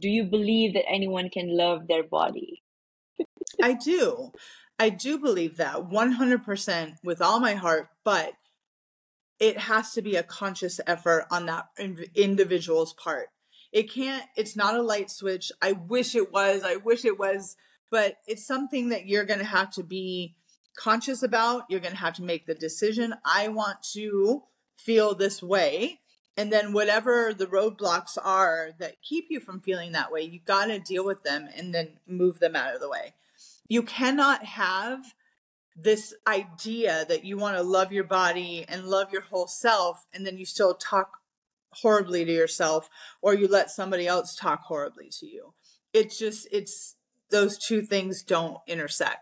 do you believe that anyone can love their body? I do. I do believe that 100% with all my heart, but it has to be a conscious effort on that individual's part. It can't, it's not a light switch. I wish it was. I wish it was, but it's something that you're going to have to be conscious about. You're going to have to make the decision. I want to feel this way. And then whatever the roadblocks are that keep you from feeling that way, you got to deal with them and then move them out of the way. You cannot have this idea that you want to love your body and love your whole self and then you still talk horribly to yourself or you let somebody else talk horribly to you. It's just it's those two things don't intersect.